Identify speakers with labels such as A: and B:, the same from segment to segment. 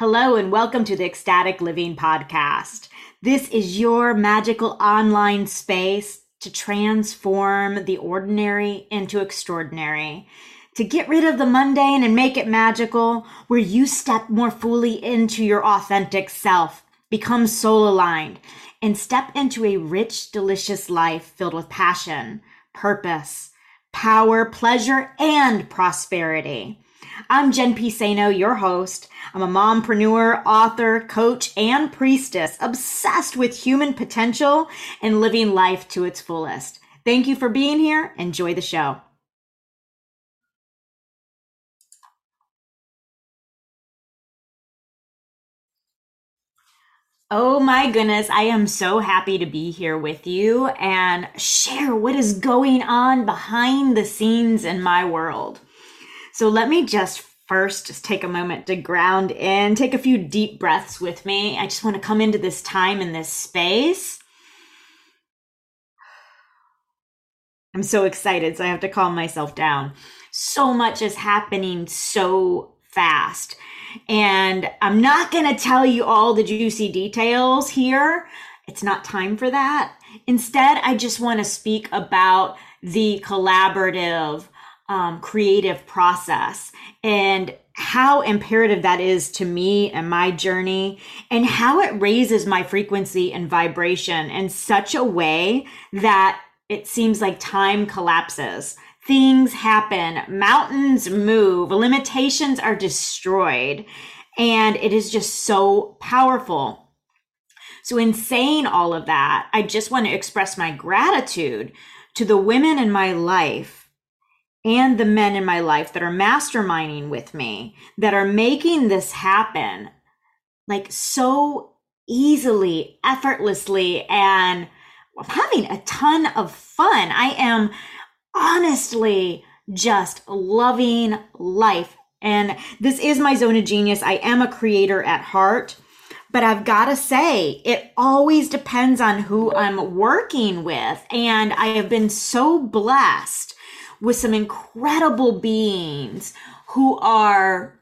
A: Hello, and welcome to the Ecstatic Living Podcast. This is your magical online space to transform the ordinary into extraordinary, to get rid of the mundane and make it magical, where you step more fully into your authentic self, become soul aligned, and step into a rich, delicious life filled with passion, purpose, power, pleasure, and prosperity. I'm Jen Piceno, your host. I'm a mompreneur, author, coach, and priestess obsessed with human potential and living life to its fullest. Thank you for being here. Enjoy the show. Oh my goodness, I am so happy to be here with you and share what is going on behind the scenes in my world. So let me just first just take a moment to ground in, take a few deep breaths with me. I just want to come into this time in this space. I'm so excited, so I have to calm myself down. So much is happening so fast. And I'm not going to tell you all the juicy details here. It's not time for that. Instead, I just want to speak about the collaborative, um, creative process and how imperative that is to me and my journey and how it raises my frequency and vibration in such a way that it seems like time collapses things happen, mountains move, limitations are destroyed, and it is just so powerful. So, in saying all of that, I just want to express my gratitude to the women in my life and the men in my life that are masterminding with me, that are making this happen like so easily, effortlessly, and having a ton of fun. I am honestly just loving life. And this is my zone of genius. I am a creator at heart. But I've got to say, it always depends on who I'm working with. And I have been so blessed with some incredible beings who are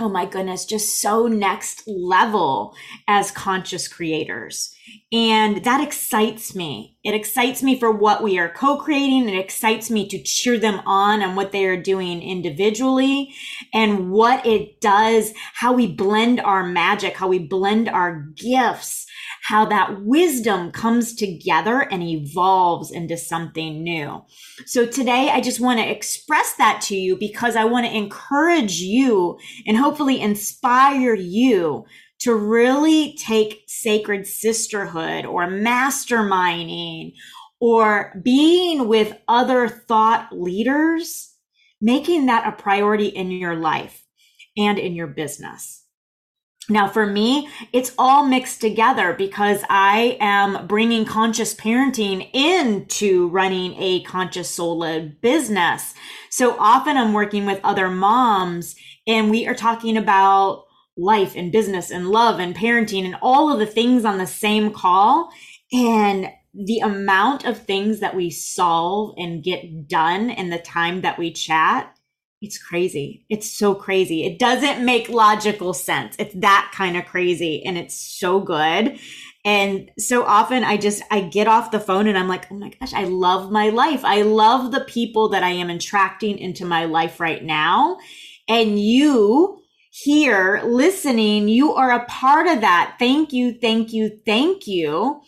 A: oh my goodness, just so next level as conscious creators. And that excites me. It excites me for what we are co-creating. It excites me to cheer them on on what they are doing individually and what it does, how we blend our magic, how we blend our gifts how that wisdom comes together and evolves into something new. So today I just want to express that to you because I want to encourage you and hopefully inspire you to really take sacred sisterhood or masterminding or being with other thought leaders, making that a priority in your life and in your business. Now, for me, it's all mixed together because I am bringing conscious parenting into running a conscious soul led business. So often I'm working with other moms and we are talking about life and business and love and parenting and all of the things on the same call. And the amount of things that we solve and get done in the time that we chat it's crazy. It's so crazy. It doesn't make logical sense. It's that kind of crazy and it's so good. And so often I just, I get off the phone and I'm like, oh my gosh, I love my life. I love the people that I am attracting into my life right now. And you here listening, you are a part of that. Thank you. Thank you. Thank you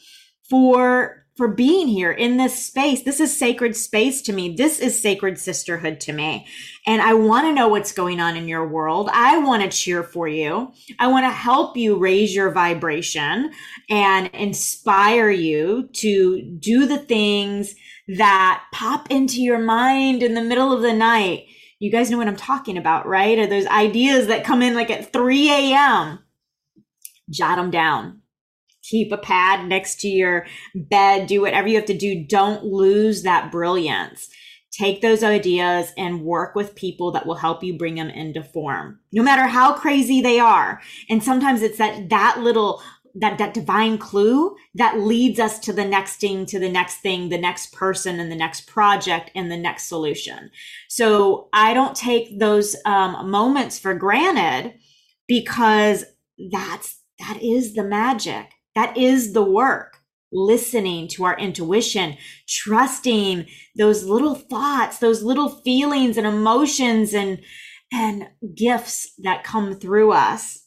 A: for for being here in this space. This is sacred space to me. This is sacred sisterhood to me. And I want to know what's going on in your world. I want to cheer for you. I want to help you raise your vibration and inspire you to do the things that pop into your mind in the middle of the night. You guys know what I'm talking about, right? Or those ideas that come in like at 3 a.m. Jot them down keep a pad next to your bed, do whatever you have to do. Don't lose that brilliance. Take those ideas and work with people that will help you bring them into form, no matter how crazy they are. And sometimes it's that, that little, that, that divine clue that leads us to the next thing, to the next thing, the next person and the next project and the next solution. So I don't take those um, moments for granted because that's, that is the magic. That is the work. Listening to our intuition, trusting those little thoughts, those little feelings and emotions and, and gifts that come through us.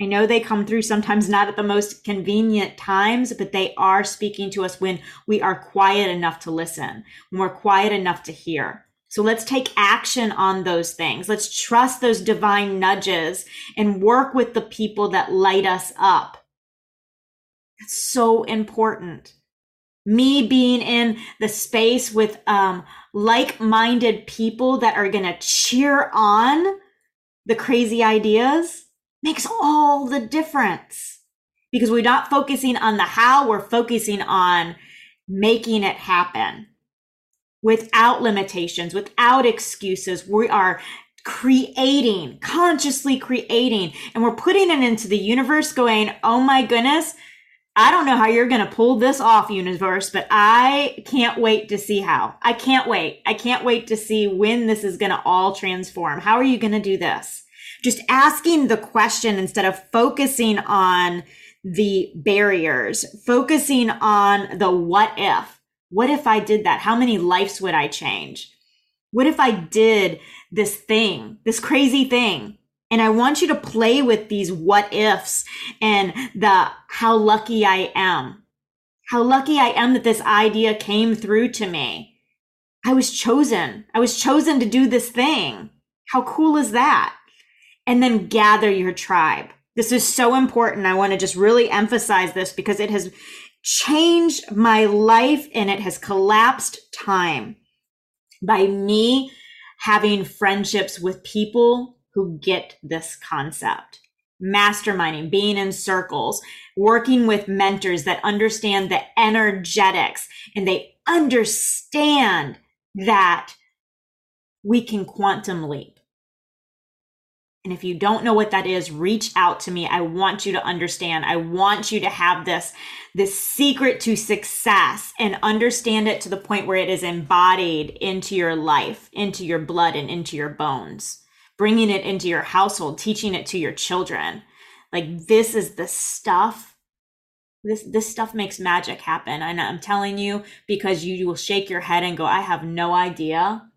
A: I know they come through sometimes not at the most convenient times, but they are speaking to us when we are quiet enough to listen, when we're quiet enough to hear. So let's take action on those things. Let's trust those divine nudges and work with the people that light us up. That's so important. Me being in the space with um, like minded people that are going to cheer on the crazy ideas makes all the difference because we're not focusing on the how, we're focusing on making it happen without limitations, without excuses. We are creating, consciously creating, and we're putting it into the universe going, oh my goodness, I don't know how you're going to pull this off, universe, but I can't wait to see how. I can't wait. I can't wait to see when this is going to all transform. How are you going to do this? Just asking the question instead of focusing on the barriers, focusing on the what if. What if I did that? How many lives would I change? What if I did this thing, this crazy thing? And I want you to play with these what ifs and the how lucky I am. How lucky I am that this idea came through to me. I was chosen. I was chosen to do this thing. How cool is that? And then gather your tribe. This is so important. I want to just really emphasize this because it has changed my life and it has collapsed time by me having friendships with people who get this concept. Masterminding, being in circles, working with mentors that understand the energetics and they understand that we can quantum leap and if you don't know what that is, reach out to me. I want you to understand. I want you to have this, this secret to success and understand it to the point where it is embodied into your life, into your blood and into your bones, bringing it into your household, teaching it to your children. Like this is the stuff. This, this stuff makes magic happen. And I'm telling you because you will shake your head and go, I have no idea.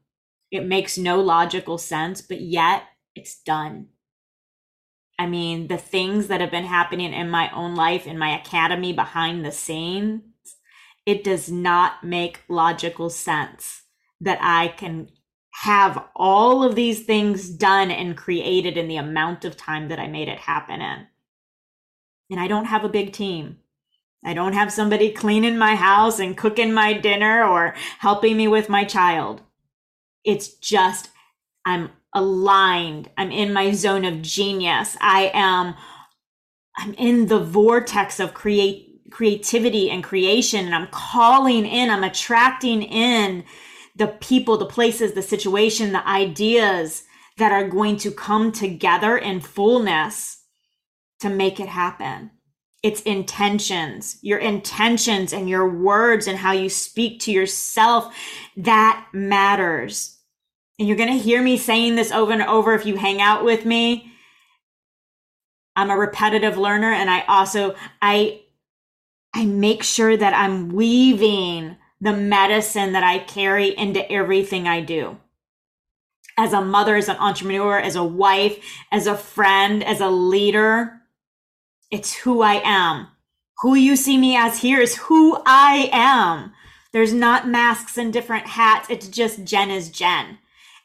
A: It makes no logical sense, but yet it's done. I mean, the things that have been happening in my own life, in my academy behind the scenes, it does not make logical sense that I can have all of these things done and created in the amount of time that I made it happen in. And I don't have a big team. I don't have somebody cleaning my house and cooking my dinner or helping me with my child. It's just, I'm aligned. I'm in my zone of genius. I am I'm in the vortex of create creativity and creation and I'm calling in, I'm attracting in the people, the places, the situation, the ideas that are going to come together in fullness to make it happen. It's intentions, your intentions and your words and how you speak to yourself that matters and you're going to hear me saying this over and over if you hang out with me. I'm a repetitive learner and i also i i make sure that i'm weaving the medicine that i carry into everything i do. As a mother as an entrepreneur as a wife as a friend as a leader it's who i am. Who you see me as here is who i am. There's not masks and different hats. It's just jen is jen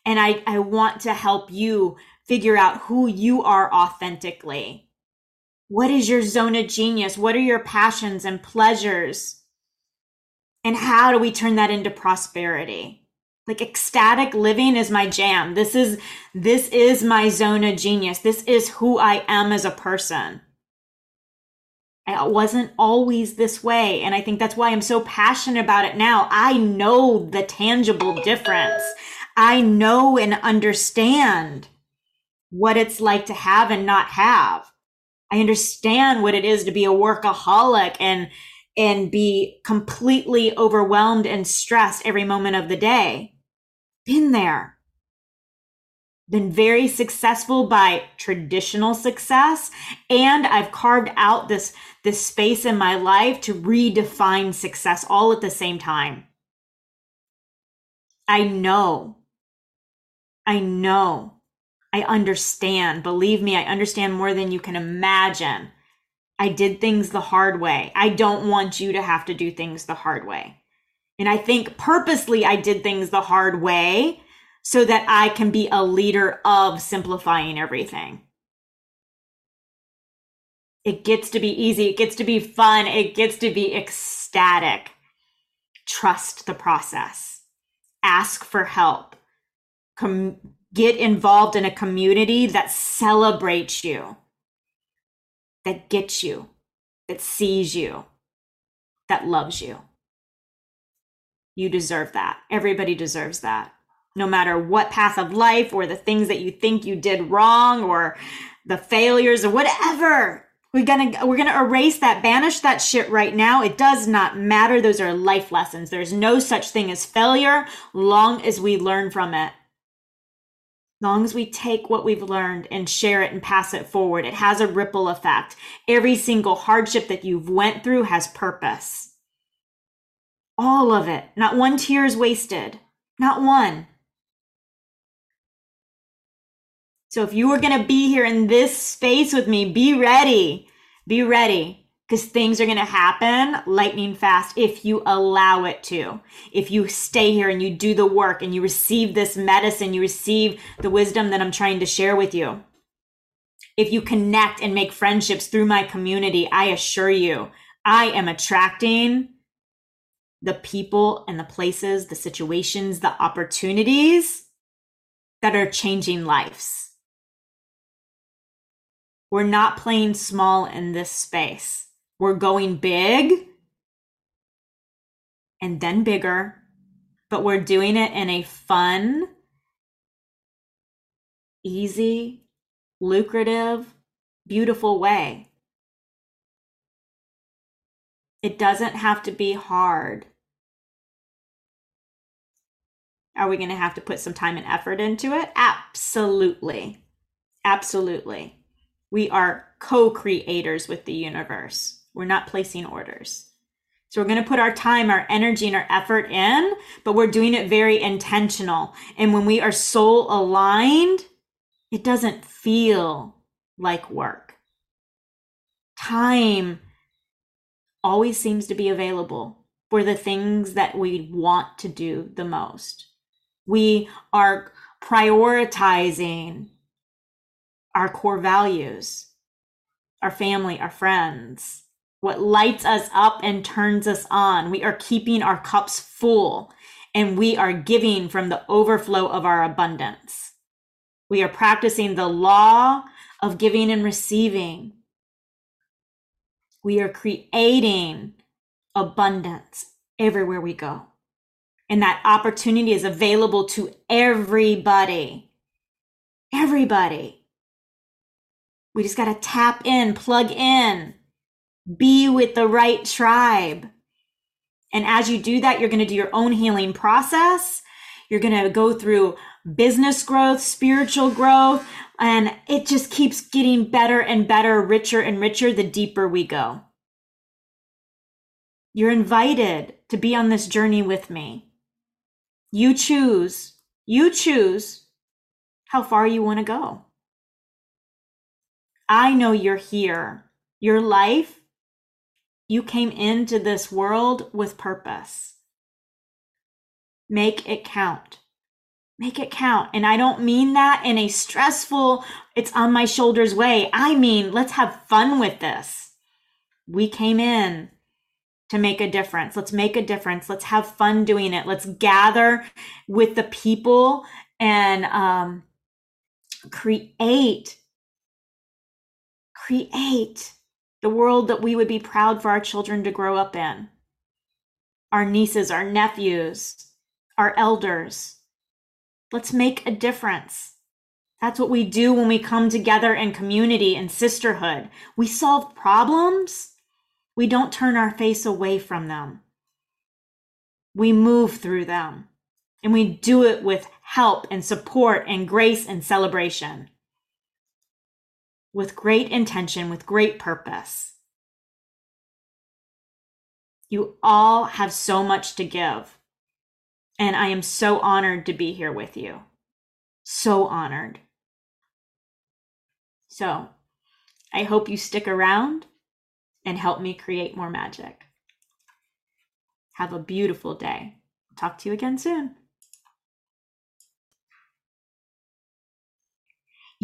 A: and I, I want to help you figure out who you are authentically. What is your zone of genius? What are your passions and pleasures? And how do we turn that into prosperity? Like ecstatic living is my jam. This is, this is my zone of genius. This is who I am as a person. I wasn't always this way. And I think that's why I'm so passionate about it now. I know the tangible difference. I know and understand what it's like to have and not have. I understand what it is to be a workaholic and and be completely overwhelmed and stressed every moment of the day. Been there. been very successful by traditional success and I've carved out this this space in my life to redefine success all at the same time. I know. I know. I understand. Believe me, I understand more than you can imagine. I did things the hard way. I don't want you to have to do things the hard way. And I think purposely I did things the hard way so that I can be a leader of simplifying everything. It gets to be easy. It gets to be fun. It gets to be ecstatic. Trust the process. Ask for help. Com- get involved in a community that celebrates you, that gets you, that sees you, that loves you. You deserve that. Everybody deserves that. No matter what path of life or the things that you think you did wrong or the failures or whatever. We're gonna we're gonna erase that, banish that shit right now. It does not matter. Those are life lessons. There's no such thing as failure long as we learn from it. Long as we take what we've learned and share it and pass it forward, it has a ripple effect. Every single hardship that you've went through has purpose. All of it. Not one tear is wasted. Not one. So if you are going to be here in this space with me, be ready. Be ready because things are going to happen lightning fast if you allow it to. If you stay here and you do the work and you receive this medicine, you receive the wisdom that I'm trying to share with you. If you connect and make friendships through my community, I assure you, I am attracting the people and the places, the situations, the opportunities that are changing lives. We're not playing small in this space. We're going big and then bigger, but we're doing it in a fun, easy, lucrative, beautiful way. It doesn't have to be hard. Are we going to have to put some time and effort into it? Absolutely. Absolutely. We are co creators with the universe. We're not placing orders. So we're going to put our time, our energy, and our effort in, but we're doing it very intentional. And when we are soul aligned, it doesn't feel like work. Time always seems to be available for the things that we want to do the most we are prioritizing our core values, our family, our friends, what lights us up and turns us on. We are keeping our cups full and we are giving from the overflow of our abundance. We are practicing the law of giving and receiving. We are creating abundance everywhere we go and that opportunity is available to everybody. Everybody. We just got to tap in, plug in, be with the right tribe. And as you do that, you're going to do your own healing process. You're going to go through business growth, spiritual growth, and it just keeps getting better and better, richer and richer the deeper we go. You're invited to be on this journey with me. You choose, you choose how far you want to go. I know you're here. Your life, you came into this world with purpose. Make it count. Make it count. And I don't mean that in a stressful, it's on my shoulders way. I mean, let's have fun with this. We came in to make a difference. Let's make a difference. Let's have fun doing it. Let's gather with the people and um, create, create the world that we would be proud for our children to grow up in. Our nieces, our nephews, our elders. Let's make a difference. That's what we do when we come together in community and sisterhood. We solve problems we don't turn our face away from them. We move through them. And we do it with help and support and grace and celebration. With great intention, with great purpose. You all have so much to give. And I am so honored to be here with you. So honored. So I hope you stick around and help me create more magic. Have a beautiful day. Talk to you again soon.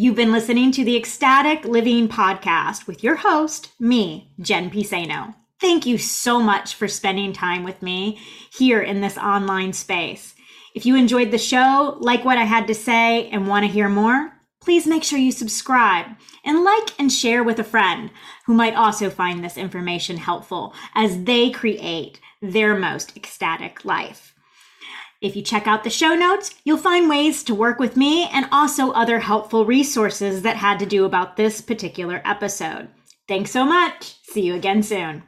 A: You've been listening to the Ecstatic Living Podcast with your host, me, Jen Piceno. Thank you so much for spending time with me here in this online space. If you enjoyed the show, like what I had to say, and want to hear more, please make sure you subscribe and like and share with a friend who might also find this information helpful as they create their most ecstatic life. If you check out the show notes, you'll find ways to work with me and also other helpful resources that had to do about this particular episode. Thanks so much. See you again soon.